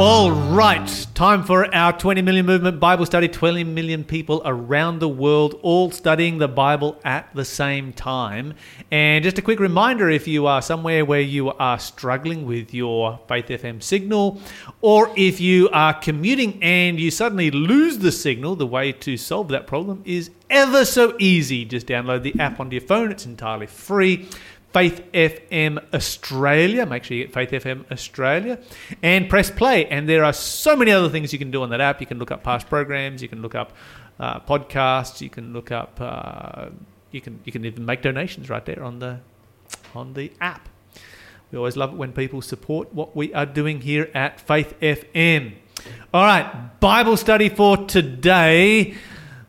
All right, time for our 20 million movement Bible study. 20 million people around the world all studying the Bible at the same time. And just a quick reminder if you are somewhere where you are struggling with your Faith FM signal, or if you are commuting and you suddenly lose the signal, the way to solve that problem is ever so easy. Just download the app onto your phone, it's entirely free. Faith FM Australia. Make sure you get Faith FM Australia and press play. And there are so many other things you can do on that app. You can look up past programs. You can look up uh, podcasts. You can look up. Uh, you can you can even make donations right there on the on the app. We always love it when people support what we are doing here at Faith FM. All right, Bible study for today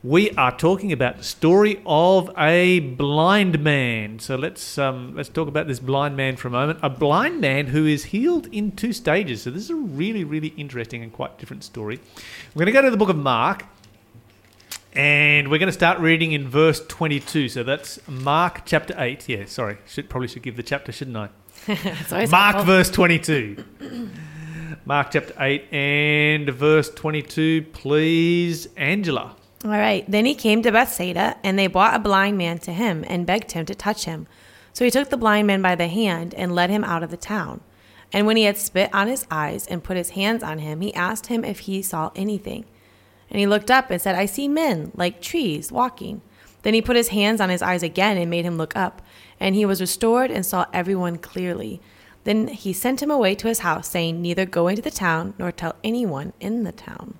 we are talking about the story of a blind man. So let's um, let's talk about this blind man for a moment. A blind man who is healed in two stages. So this is a really really interesting and quite different story. We're going to go to the book of Mark. And we're going to start reading in verse 22. So that's Mark chapter 8. Yeah, sorry. Should probably should give the chapter, shouldn't I? Mark verse 22. Mark chapter 8 and verse 22, please, Angela. All right. Then he came to Bethsaida, and they brought a blind man to him and begged him to touch him. So he took the blind man by the hand and led him out of the town. And when he had spit on his eyes and put his hands on him, he asked him if he saw anything. And he looked up and said, I see men, like trees, walking. Then he put his hands on his eyes again and made him look up. And he was restored and saw everyone clearly. Then he sent him away to his house, saying, Neither go into the town nor tell anyone in the town.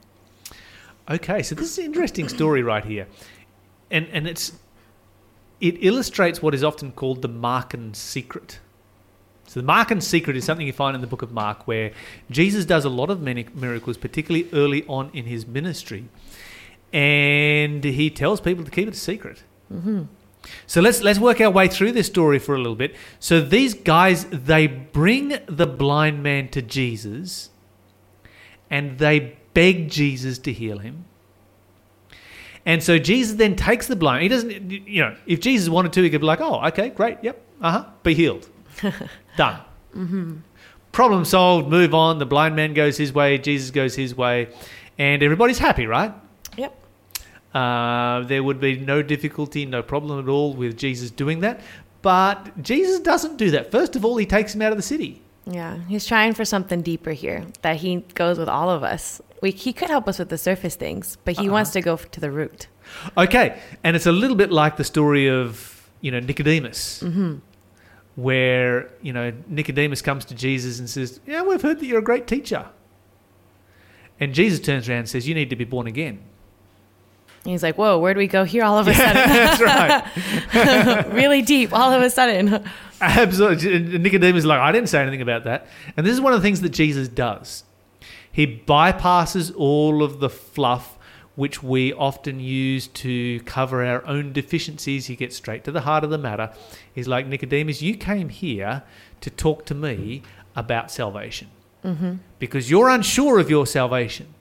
Okay, so this is an interesting story right here, and and it's it illustrates what is often called the Markan secret. So the Markan secret is something you find in the book of Mark, where Jesus does a lot of many miracles, particularly early on in his ministry, and he tells people to keep it a secret. Mm-hmm. So let's let's work our way through this story for a little bit. So these guys they bring the blind man to Jesus, and they beg Jesus to heal him. And so Jesus then takes the blind. He doesn't, you know, if Jesus wanted to, he could be like, oh, okay, great, yep, uh huh, be healed. Done. Mm-hmm. Problem solved, move on. The blind man goes his way, Jesus goes his way, and everybody's happy, right? Yep. Uh, there would be no difficulty, no problem at all with Jesus doing that. But Jesus doesn't do that. First of all, he takes him out of the city. Yeah, he's trying for something deeper here that he goes with all of us. We, he could help us with the surface things, but he uh-huh. wants to go to the root. Okay, and it's a little bit like the story of you know Nicodemus, mm-hmm. where you know Nicodemus comes to Jesus and says, "Yeah, we've heard that you're a great teacher," and Jesus turns around and says, "You need to be born again." And he's like, "Whoa, where do we go here all of a sudden?" That's right. really deep all of a sudden. Absolutely. Nicodemus is like, I didn't say anything about that. And this is one of the things that Jesus does. He bypasses all of the fluff which we often use to cover our own deficiencies. He gets straight to the heart of the matter. He's like, Nicodemus, you came here to talk to me about salvation mm-hmm. because you're unsure of your salvation.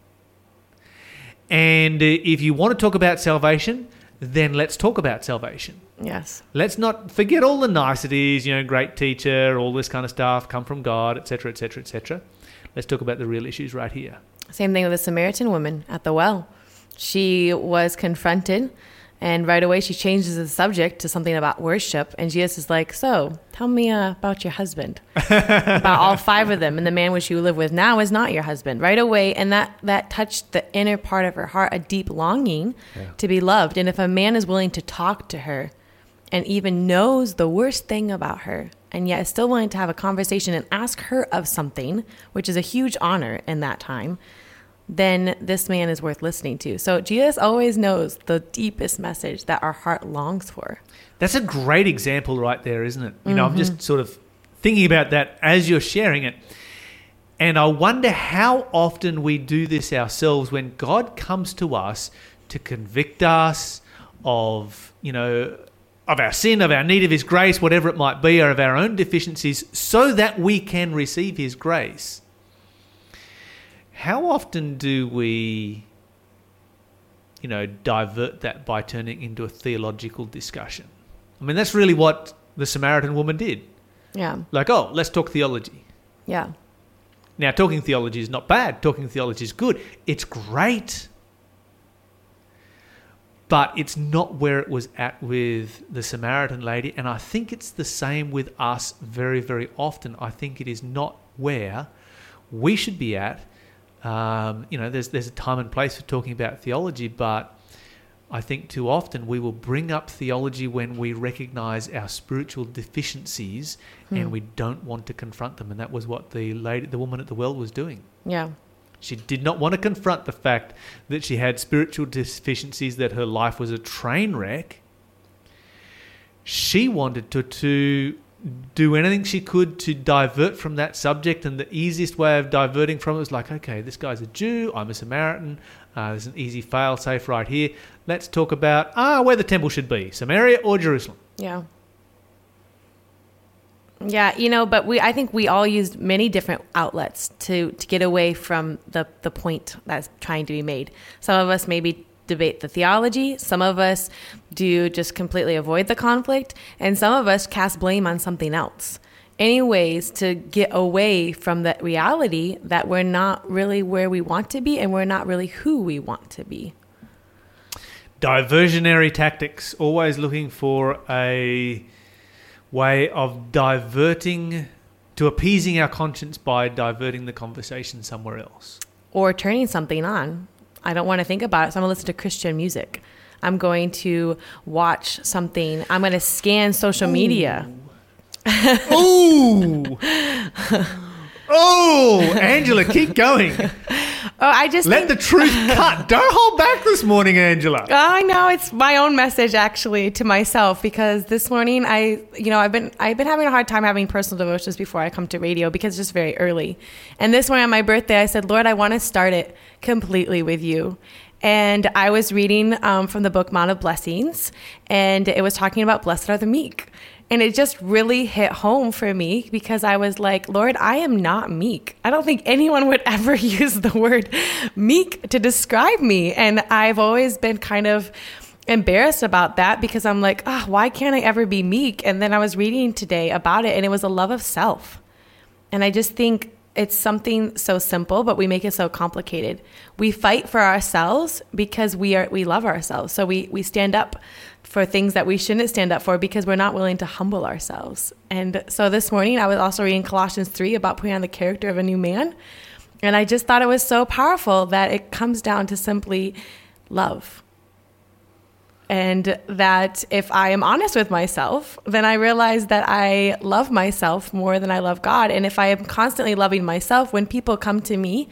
And uh, if you want to talk about salvation, then let's talk about salvation. Yes. Let's not forget all the niceties, you know, great teacher, all this kind of stuff, come from God, etc., etc., etc. Let's talk about the real issues right here. Same thing with the Samaritan woman at the well. She was confronted, and right away she changes the subject to something about worship. And Jesus is like, So, tell me uh, about your husband, about all five of them. And the man which you live with now is not your husband. Right away. And that, that touched the inner part of her heart, a deep longing yeah. to be loved. And if a man is willing to talk to her and even knows the worst thing about her, and yet is still willing to have a conversation and ask her of something, which is a huge honor in that time, then this man is worth listening to. So Jesus always knows the deepest message that our heart longs for. That's a great example right there, isn't it? You know, mm-hmm. I'm just sort of thinking about that as you're sharing it. And I wonder how often we do this ourselves when God comes to us to convict us of, you know, of our sin, of our need of His grace, whatever it might be, or of our own deficiencies, so that we can receive His grace. How often do we, you know, divert that by turning into a theological discussion? I mean, that's really what the Samaritan woman did. Yeah. Like, oh, let's talk theology. Yeah. Now, talking theology is not bad. Talking theology is good. It's great. But it's not where it was at with the Samaritan lady. And I think it's the same with us very, very often. I think it is not where we should be at. Um, you know, there's, there's a time and place for talking about theology, but I think too often we will bring up theology when we recognize our spiritual deficiencies and Hmm. we don't want to confront them. And that was what the lady, the woman at the well was doing. Yeah. She did not want to confront the fact that she had spiritual deficiencies, that her life was a train wreck. She wanted to, to do anything she could to divert from that subject, and the easiest way of diverting from it was like, okay, this guy's a Jew, I'm a Samaritan, uh, there's an easy fail safe right here. Let's talk about ah where the temple should be, Samaria or Jerusalem. Yeah. Yeah, you know, but we I think we all used many different outlets to to get away from the the point that's trying to be made. Some of us maybe debate the theology, some of us do just completely avoid the conflict, and some of us cast blame on something else. Any ways to get away from the reality that we're not really where we want to be and we're not really who we want to be. diversionary tactics, always looking for a way of diverting, to appeasing our conscience by diverting the conversation somewhere else. or turning something on. I don't want to think about it, so I'm going to listen to Christian music. I'm going to watch something. I'm going to scan social media. Ooh! oh, Angela, keep going. Oh, I just Let think, the truth cut. Don't hold back this morning, Angela. I know it's my own message actually to myself because this morning I, you know, I've been I've been having a hard time having personal devotions before I come to radio because it's just very early. And this morning on my birthday, I said, Lord, I want to start it completely with you. And I was reading um, from the book Mount of Blessings, and it was talking about blessed are the meek. And it just really hit home for me because I was like, Lord, I am not meek. I don't think anyone would ever use the word meek to describe me. And I've always been kind of embarrassed about that because I'm like, ah, why can't I ever be meek? And then I was reading today about it and it was a love of self. And I just think it's something so simple, but we make it so complicated. We fight for ourselves because we are we love ourselves. So we we stand up for things that we shouldn't stand up for because we're not willing to humble ourselves. And so this morning I was also reading Colossians 3 about putting on the character of a new man. And I just thought it was so powerful that it comes down to simply love. And that if I am honest with myself, then I realize that I love myself more than I love God. And if I am constantly loving myself, when people come to me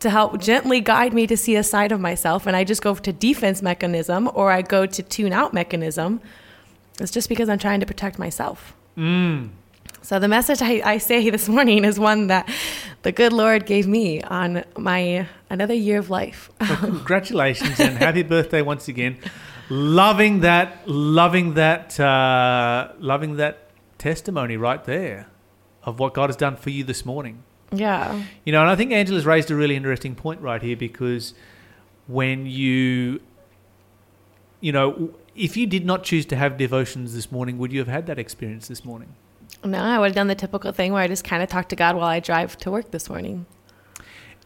to help gently guide me to see a side of myself, and I just go to defense mechanism or I go to tune out mechanism, it's just because I'm trying to protect myself. Mm. So the message I, I say this morning is one that the good Lord gave me on my another year of life. Well, congratulations and happy birthday once again. Loving that, loving that, uh, loving that testimony right there of what God has done for you this morning. Yeah. You know, and I think Angela's raised a really interesting point right here because when you, you know, if you did not choose to have devotions this morning, would you have had that experience this morning? No, I would have done the typical thing where I just kind of talk to God while I drive to work this morning.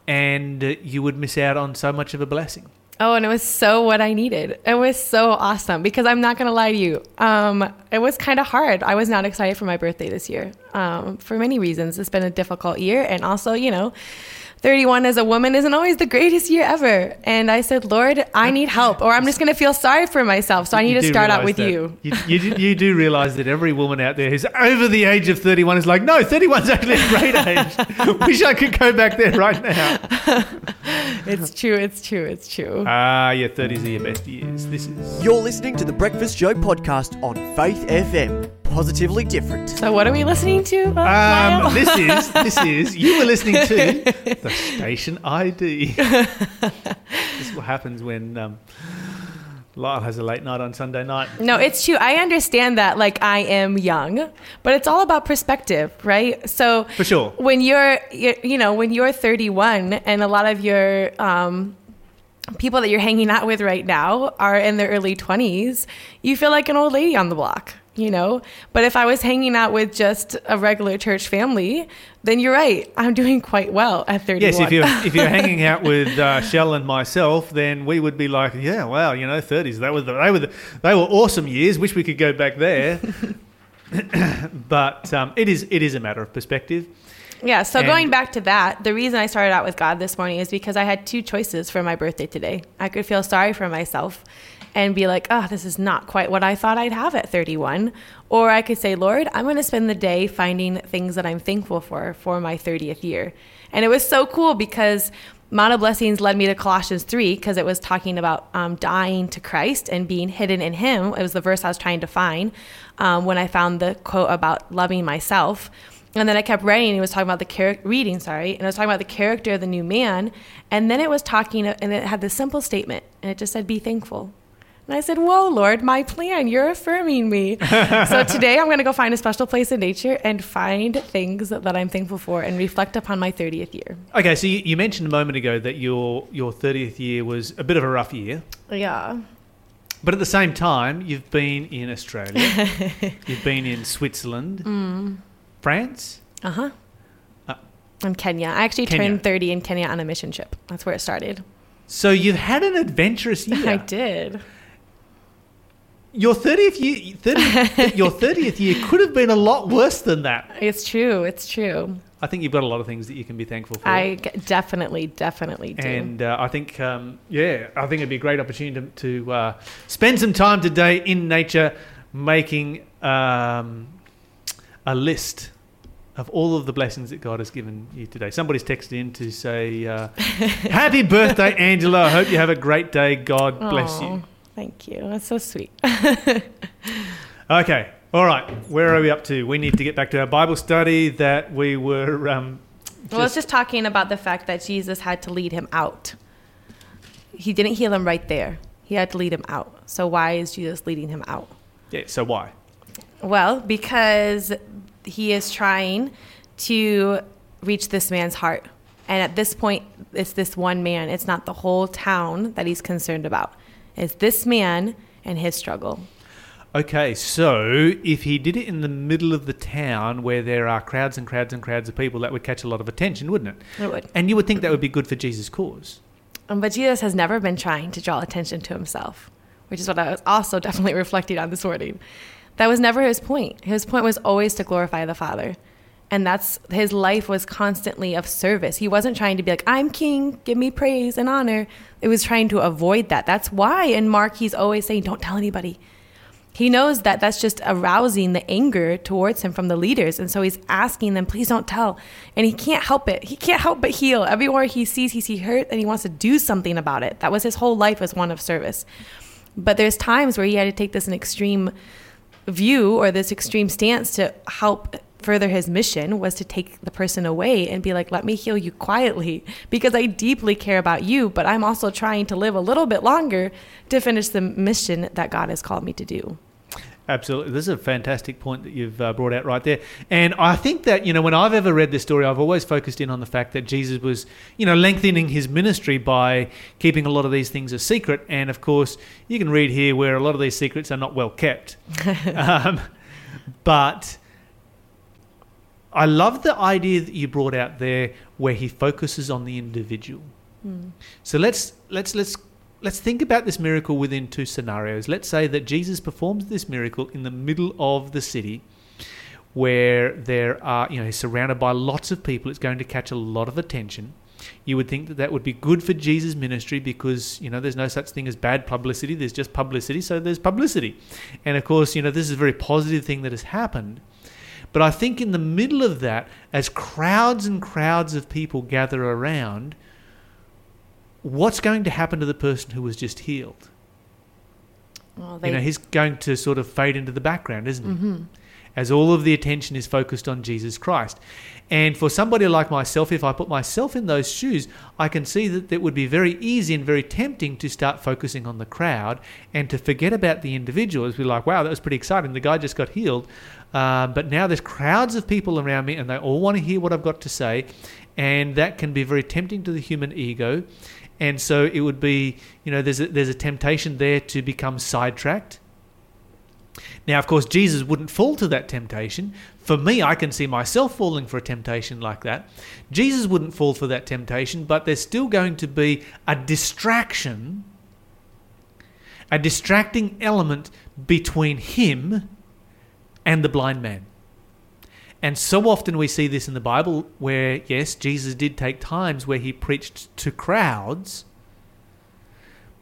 And uh, you would miss out on so much of a blessing. Oh, and it was so what I needed. It was so awesome because I'm not going to lie to you. Um, it was kind of hard. I was not excited for my birthday this year um, for many reasons. It's been a difficult year. And also, you know, 31 as a woman isn't always the greatest year ever. And I said, Lord, I need help or I'm just going to feel sorry for myself. So I need to start out with that. you. You, you, do- you do realize that every woman out there who's over the age of 31 is like, no, 31 is actually a great age. Wish I could go back there right now. It's true. It's true. It's true. Ah, your 30s are your best years. This is. You're listening to the Breakfast Show podcast on Faith FM. Positively different. So what are we listening to? uh? Um, this is this is you were listening to the station ID. this is what happens when um, Lyle has a late night on Sunday night. No, it's true. I understand that, like, I am young, but it's all about perspective, right? So, For sure. when you're, you you know, when you're 31 and a lot of your um, people that you're hanging out with right now are in their early 20s, you feel like an old lady on the block. You know? But if I was hanging out with just a regular church family, then you're right. I'm doing quite well at 31. Yes, if you're if you're hanging out with uh, Shell and myself, then we would be like, yeah, wow, you know, thirties. That was the, they were the, they were awesome years. Wish we could go back there. but um, it is it is a matter of perspective. Yeah, so And- going back to that, the reason I started out with God this morning is because I had two choices for my birthday today. I could feel sorry for myself and be like, oh, this is not quite what I thought I'd have at 31. Or I could say, Lord, I'm going to spend the day finding things that I'm thankful for for my 30th year. And it was so cool because Mount of Blessings led me to Colossians 3 because it was talking about um, dying to Christ and being hidden in Him. It was the verse I was trying to find um, when I found the quote about loving myself. And then I kept writing. It was talking about the character, reading, sorry, and it was talking about the character of the new man. And then it was talking, and it had this simple statement, and it just said, "Be thankful." And I said, "Whoa, Lord, my plan! You're affirming me." so today I'm going to go find a special place in nature and find things that I'm thankful for, and reflect upon my 30th year. Okay, so you, you mentioned a moment ago that your your thirtieth year was a bit of a rough year, Yeah, but at the same time, you've been in Australia, you've been in Switzerland, France. uh huh. Uh, in Kenya, I actually Kenya. turned 30 in Kenya on a mission trip. That's where it started. So you've had an adventurous year. I did. Your thirtieth year, 30, your thirtieth year could have been a lot worse than that. It's true. It's true. I think you've got a lot of things that you can be thankful for. I definitely, definitely do. and uh, I think, um, yeah, I think it'd be a great opportunity to, to uh, spend some time today in nature making um, a list of all of the blessings that God has given you today. Somebody's texted in to say, uh, Happy birthday, Angela. I hope you have a great day. God bless Aw, you. Thank you. That's so sweet. Okay. All right. Where are we up to? We need to get back to our Bible study that we were. Um, well, it's just talking about the fact that Jesus had to lead him out. He didn't heal him right there. He had to lead him out. So why is Jesus leading him out? yeah. So why? Well, because he is trying to reach this man's heart. And at this point, it's this one man. It's not the whole town that he's concerned about. It's this man and his struggle. Okay, so if he did it in the middle of the town where there are crowds and crowds and crowds of people, that would catch a lot of attention, wouldn't it? It would. And you would think that would be good for Jesus' cause. Um, but Jesus has never been trying to draw attention to himself, which is what I was also definitely reflecting on this morning. That was never his point. His point was always to glorify the Father. And that's his life was constantly of service. He wasn't trying to be like, I'm king, give me praise and honor. It was trying to avoid that. That's why in Mark, he's always saying, Don't tell anybody. He knows that that's just arousing the anger towards him from the leaders. And so he's asking them, please don't tell. And he can't help it. He can't help but heal. Everywhere he sees, he sees hurt and he wants to do something about it. That was his whole life as one of service. But there's times where he had to take this an extreme view or this extreme stance to help further his mission was to take the person away and be like, let me heal you quietly because I deeply care about you, but I'm also trying to live a little bit longer to finish the mission that God has called me to do. Absolutely. This is a fantastic point that you've uh, brought out right there. And I think that, you know, when I've ever read this story, I've always focused in on the fact that Jesus was, you know, lengthening his ministry by keeping a lot of these things a secret. And of course, you can read here where a lot of these secrets are not well kept. um, but I love the idea that you brought out there where he focuses on the individual. Hmm. So let's let's let's let's think about this miracle within two scenarios. Let's say that Jesus performs this miracle in the middle of the city where there are, you know, he's surrounded by lots of people. It's going to catch a lot of attention. You would think that that would be good for Jesus' ministry because, you know, there's no such thing as bad publicity. There's just publicity. So there's publicity. And of course, you know, this is a very positive thing that has happened. But I think in the middle of that, as crowds and crowds of people gather around, what's going to happen to the person who was just healed? Well, you know, he's going to sort of fade into the background, isn't he? Mm-hmm. As all of the attention is focused on Jesus Christ. And for somebody like myself, if I put myself in those shoes, I can see that it would be very easy and very tempting to start focusing on the crowd and to forget about the individuals. We're like, wow, that was pretty exciting. The guy just got healed. Um, but now there's crowds of people around me and they all want to hear what I've got to say. And that can be very tempting to the human ego. And so it would be, you know, there's a, there's a temptation there to become sidetracked Now, of course, Jesus wouldn't fall to that temptation. For me, I can see myself falling for a temptation like that. Jesus wouldn't fall for that temptation, but there's still going to be a distraction, a distracting element between him and the blind man. And so often we see this in the Bible where, yes, Jesus did take times where he preached to crowds,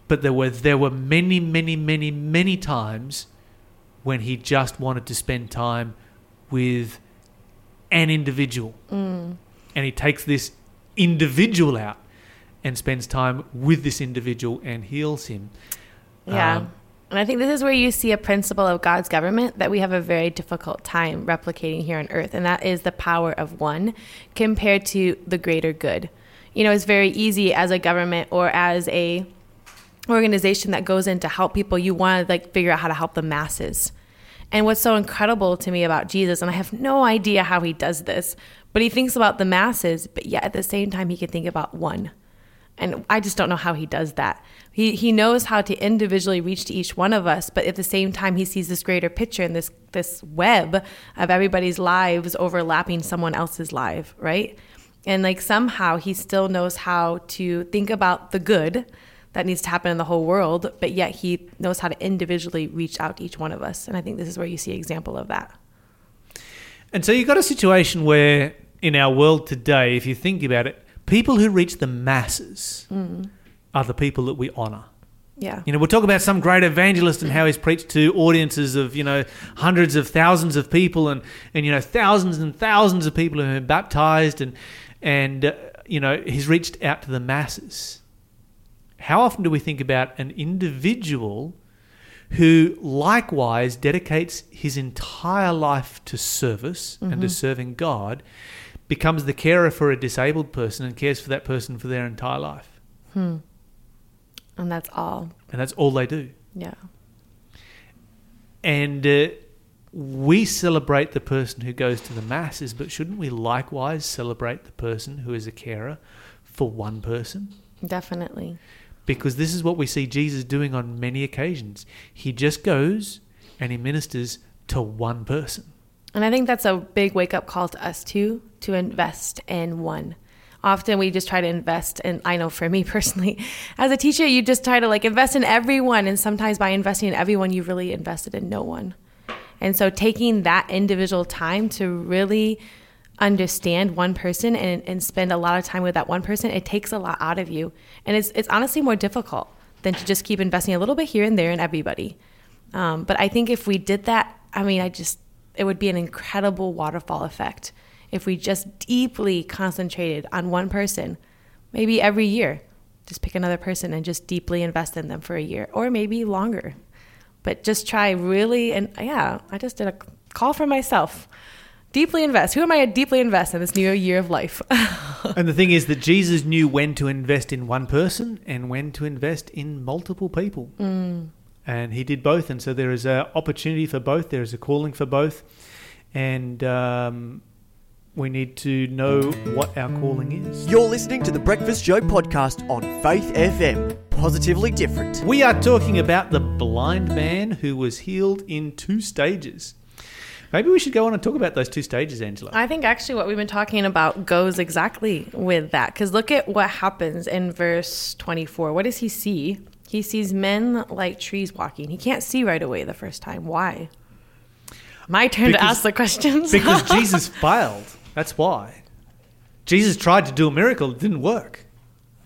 but there were, there were many, many, many, many times when he just wanted to spend time with an individual. Mm. And he takes this individual out and spends time with this individual and heals him. Yeah. Um, and I think this is where you see a principle of God's government that we have a very difficult time replicating here on earth, and that is the power of one compared to the greater good. You know, it's very easy as a government or as a organization that goes in to help people, you want to like figure out how to help the masses. And what's so incredible to me about Jesus, and I have no idea how he does this, but he thinks about the masses, but yet at the same time he can think about one. And I just don't know how he does that. He he knows how to individually reach to each one of us, but at the same time he sees this greater picture and this this web of everybody's lives overlapping someone else's life, right? And like somehow he still knows how to think about the good that needs to happen in the whole world, but yet he knows how to individually reach out to each one of us. And I think this is where you see example of that. And so you've got a situation where in our world today, if you think about it, people who reach the masses are the people that we honor. Yeah. You know, we'll talk about some great evangelist and how he's preached to audiences of, you know, hundreds of thousands of people and, and you know, thousands and thousands of people who have been baptized and, and uh, you know, he's reached out to the masses. How often do we think about an individual who likewise dedicates his entire life to service and to serving God, becomes the carer for a disabled person and cares for that person for their entire life? Hmm. And that's all. And that's all they do. Yeah. And uh, we celebrate the person who goes to the masses, but shouldn't we likewise celebrate the person who is a carer for one person? Definitely. Because this is what we see Jesus doing on many occasions. He just goes and he ministers to one person. And I think that's a big wake up call to us too to invest in one. Often we just try to invest, and I know for me personally, as a teacher, you just try to like invest in everyone. And sometimes by investing in everyone, you really invested in no one. And so taking that individual time to really understand one person and, and spend a lot of time with that one person, it takes a lot out of you. And it's, it's honestly more difficult than to just keep investing a little bit here and there in everybody. Um, but I think if we did that, I mean, I just, it would be an incredible waterfall effect if we just deeply concentrated on one person, maybe every year. Just pick another person and just deeply invest in them for a year or maybe longer. But just try really, and yeah, I just did a call for myself. Deeply invest. Who am I to deeply invest in this new year of life? and the thing is that Jesus knew when to invest in one person and when to invest in multiple people. And he did both. And so there is an opportunity for both, there is a calling for both. And um, we need to know what our calling is. You're listening to the Breakfast Show podcast on Faith FM. Positively different. We are talking about the blind man who was healed in two stages. Maybe we should go on and talk about those two stages, Angela. I think actually what we've been talking about goes exactly with that. Because look at what happens in verse 24. What does he see? He sees men like trees walking. He can't see right away the first time. Why? My turn to ask the questions. because Jesus failed. That's why. Jesus tried to do a miracle, it didn't work.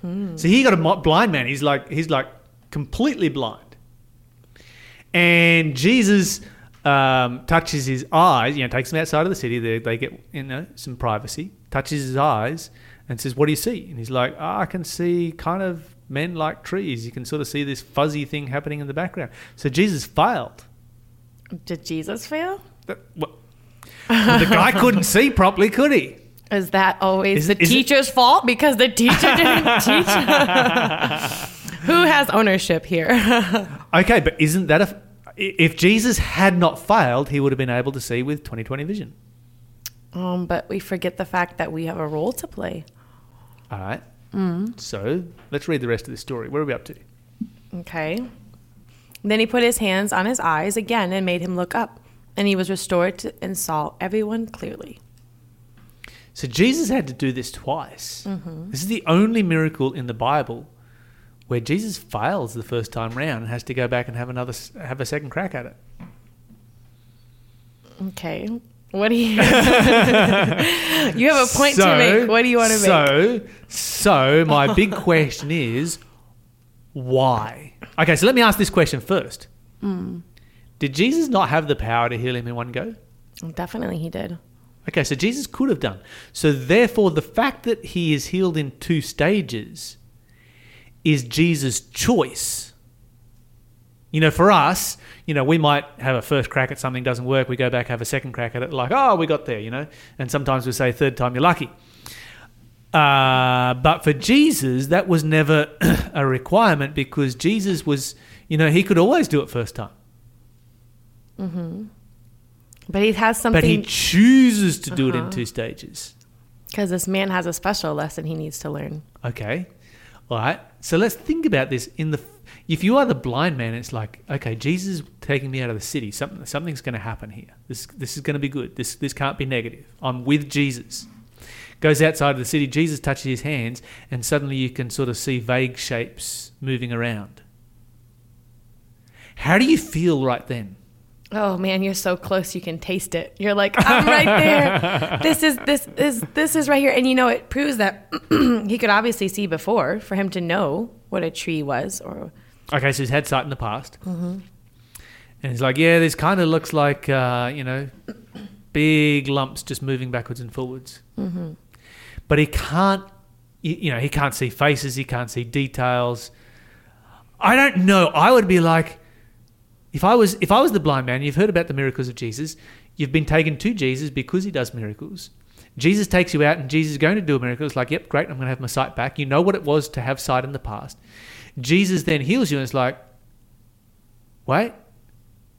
Hmm. So he got a blind man. He's like he's like completely blind. And Jesus um, touches his eyes. You know, takes him outside of the city. They, they get you know some privacy. Touches his eyes and says, "What do you see?" And he's like, oh, "I can see kind of men like trees. You can sort of see this fuzzy thing happening in the background." So Jesus failed. Did Jesus fail? That- what- the guy couldn't see properly, could he? Is that always Is the is it- teacher's fault because the teacher didn't teach? Who has ownership here? Okay, but isn't that a? If Jesus had not failed, he would have been able to see with 20/20 vision. um, but we forget the fact that we have a role to play. All right. Mm. So let's read the rest of the story. Where are we up to? Okay. Then he put his hands on his eyes again and made him look up. And he was restored to, and saw everyone clearly. So Jesus had to do this twice. This is the only miracle in the Bible where Jesus fails the first time round and has to go back and have another have a second crack at it. Okay. What do you You have a point to make. What do you want to make? So, so my big question is why? Okay, so let me ask this question first. Hmm. Did Jesus not have the power to heal him in one go? Definitely he did. Okay, so Jesus could have done. So therefore, the fact that he is healed in two stages is Jesus' choice. You know, for us, you know, we might have a first crack at something doesn't work. We go back, have a second crack at it, like, oh, we got there, you know. And sometimes we say, third time, you're lucky. Uh, but for Jesus, that was never a requirement because Jesus was, you know, he could always do it first time. Hmm. But he has something. But he chooses to do it in Uh-huh. two stages. because this man has a special lesson he needs to learn. Okay. Right. So let's think about this in the if you are the blind man, it's like, okay, Jesus is taking me out of the city. Something something's going to happen here. This this is going to be good. This this can't be negative. I'm with Jesus. Goes outside of the city, Jesus touches his hands and suddenly you can sort of see vague shapes moving around. How do you feel right then? Oh man, you're so close you can taste it. You're like, I'm right there. This is this is this is right here. And you know, it proves that he could obviously see before for him to know what a tree was or Okay, so he's had sight in the past. And he's like, yeah, this kind of looks like, uh, you know, big lumps just moving backwards and forwards. But he can't, you know, he can't see faces, he can't see details. I don't know. I would be like, if I was, if I was the blind man, you've heard about the miracles of Jesus. You've been taken to Jesus because he does miracles. Jesus takes you out, and Jesus is going to do a miracle. It's like, yep, great, I'm going to have my sight back. You know what it was to have sight in the past. Jesus then heals you, and it's like, wait,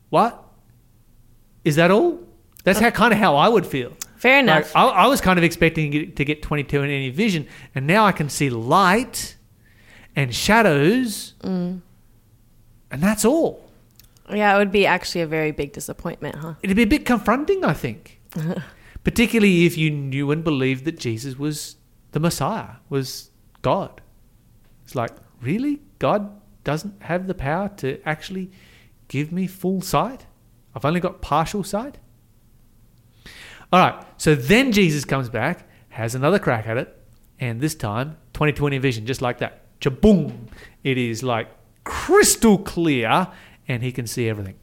what? Is that all? That's how kind of how I would feel. fair enough. Like, I, I was kind of expecting to get- 22 in any vision, and now I can see light and shadows, Mm. and that's all. Yeah, it would be actually a very big disappointment, huh? It'd be a bit confronting, I think, particularly if you knew and believed that Jesus was the Messiah, was God. It's like, really? God doesn't have the power to actually give me full sight? I've only got partial sight? All right, so then Jesus comes back, has another crack at it, and this time, 2020 vision, just like that. Chaboom! It is like crystal clear, and he can see everything.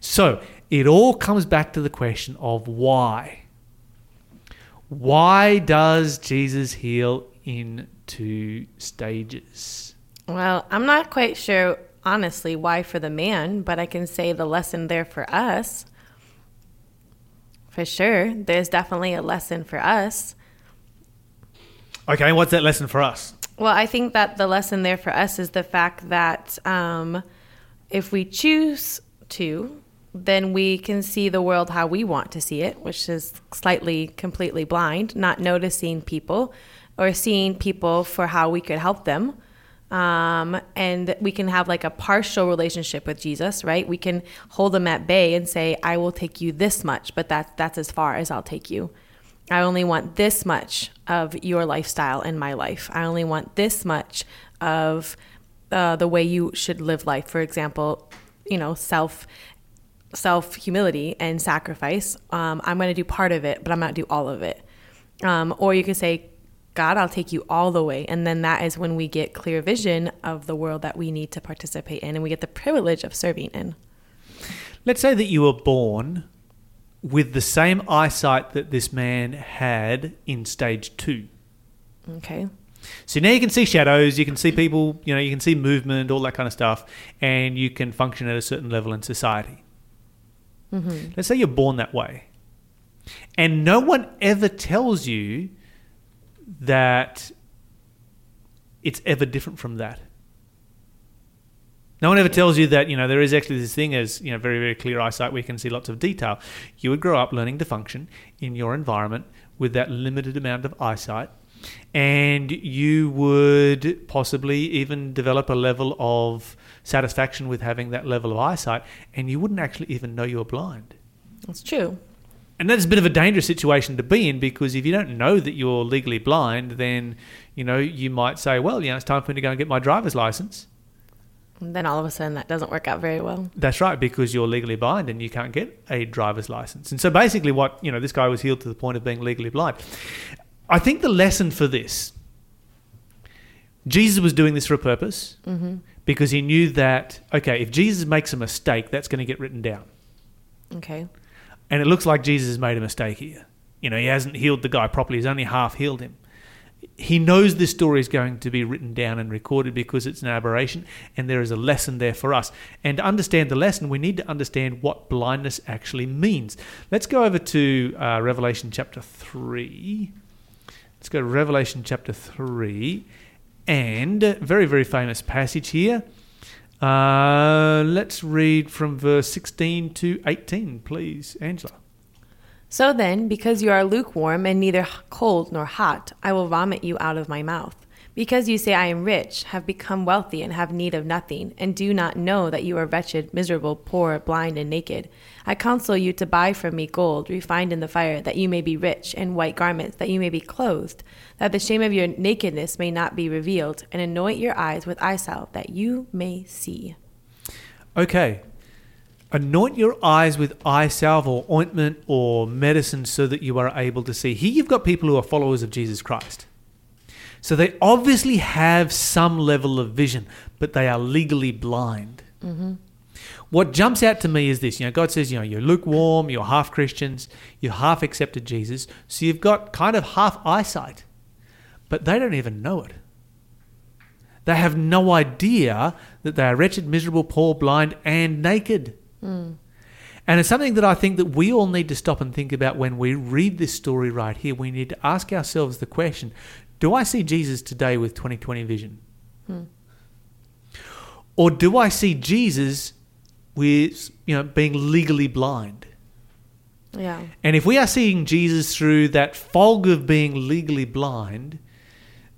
So it all comes back to the question of why. Why does Jesus heal in two stages? Well, I'm not quite sure, honestly, why for the man, but I can say the lesson there for us. For sure, there's definitely a lesson for us. Okay, what's that lesson for us? Well, I think that the lesson there for us is the fact that um, if we choose to, then we can see the world how we want to see it, which is slightly completely blind, not noticing people or seeing people for how we could help them. Um, and we can have like a partial relationship with Jesus, right? We can hold them at bay and say, I will take you this much, but that, that's as far as I'll take you. I only want this much of your lifestyle in my life. I only want this much of uh, the way you should live life. For example, you know, self self humility and sacrifice. Um, I'm going to do part of it, but I'm not do all of it. Um, or you could say, God, I'll take you all the way, and then that is when we get clear vision of the world that we need to participate in, and we get the privilege of serving in. Let's say that you were born with the same eyesight that this man had in stage two. Okay. So now you can see shadows, you can see people, you know, you can see movement, all that kind of stuff, and you can function at a certain level in society. Mm-hmm. Let's say you're born that way, and no one ever tells you that it's ever different from that. No one ever tells you that, you know, there is actually this thing as, you know, very, very clear eyesight where you can see lots of detail. You would grow up learning to function in your environment with that limited amount of eyesight. And you would possibly even develop a level of satisfaction with having that level of eyesight, and you wouldn't actually even know you were blind. That's true. And that's a bit of a dangerous situation to be in because if you don't know that you're legally blind, then you know you might say, "Well, you know, it's time for me to go and get my driver's license." And then all of a sudden, that doesn't work out very well. That's right, because you're legally blind and you can't get a driver's license. And so basically, what you know, this guy was healed to the point of being legally blind. I think the lesson for this, Jesus was doing this for a purpose because he knew that okay, if Jesus makes a mistake, that's going to get written down. Okay. And it looks like Jesus has made a mistake here. You know, he hasn't healed the guy properly, he's only half healed him. He knows this story is going to be written down and recorded because it's an aberration, and there is a lesson there for us. And to understand the lesson, we need to understand what blindness actually means. Let's go over to uh, Revelation chapter 3. Let's go to Revelation chapter 3. And very, very famous passage here. Uh, let's read from verse 16 to 18, please, Angela. So then, because you are lukewarm and neither cold nor hot, I will vomit you out of my mouth. Because you say, I am rich, have become wealthy, and have need of nothing, and do not know that you are wretched, miserable, poor, blind, and naked. I counsel you to buy from me gold refined in the fire, that you may be rich, and white garments, that you may be clothed, that the shame of your nakedness may not be revealed, and anoint your eyes with eye salve, that you may see. Okay. Anoint your eyes with eye salve or ointment or medicine so that you are able to see. Here you've got people who are followers of Jesus Christ. So they obviously have some level of vision, but they are legally blind. Mm-hmm. What jumps out to me is this you know, God says, you know, you're lukewarm, you're half Christians, you half accepted Jesus, so you've got kind of half eyesight, but they don't even know it. They have no idea that they are wretched, miserable, poor, blind, and naked. Mm. And it's something that I think that we all need to stop and think about when we read this story right here. We need to ask ourselves the question Do I see Jesus today with 2020 vision? Hmm. Or do I see Jesus with, you know, being legally blind? Yeah. And if we are seeing Jesus through that fog of being legally blind,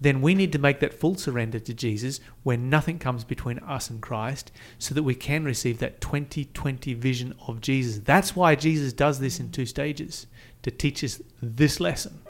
then we need to make that full surrender to Jesus where nothing comes between us and Christ so that we can receive that 2020 vision of Jesus. That's why Jesus does this in two stages to teach us this lesson.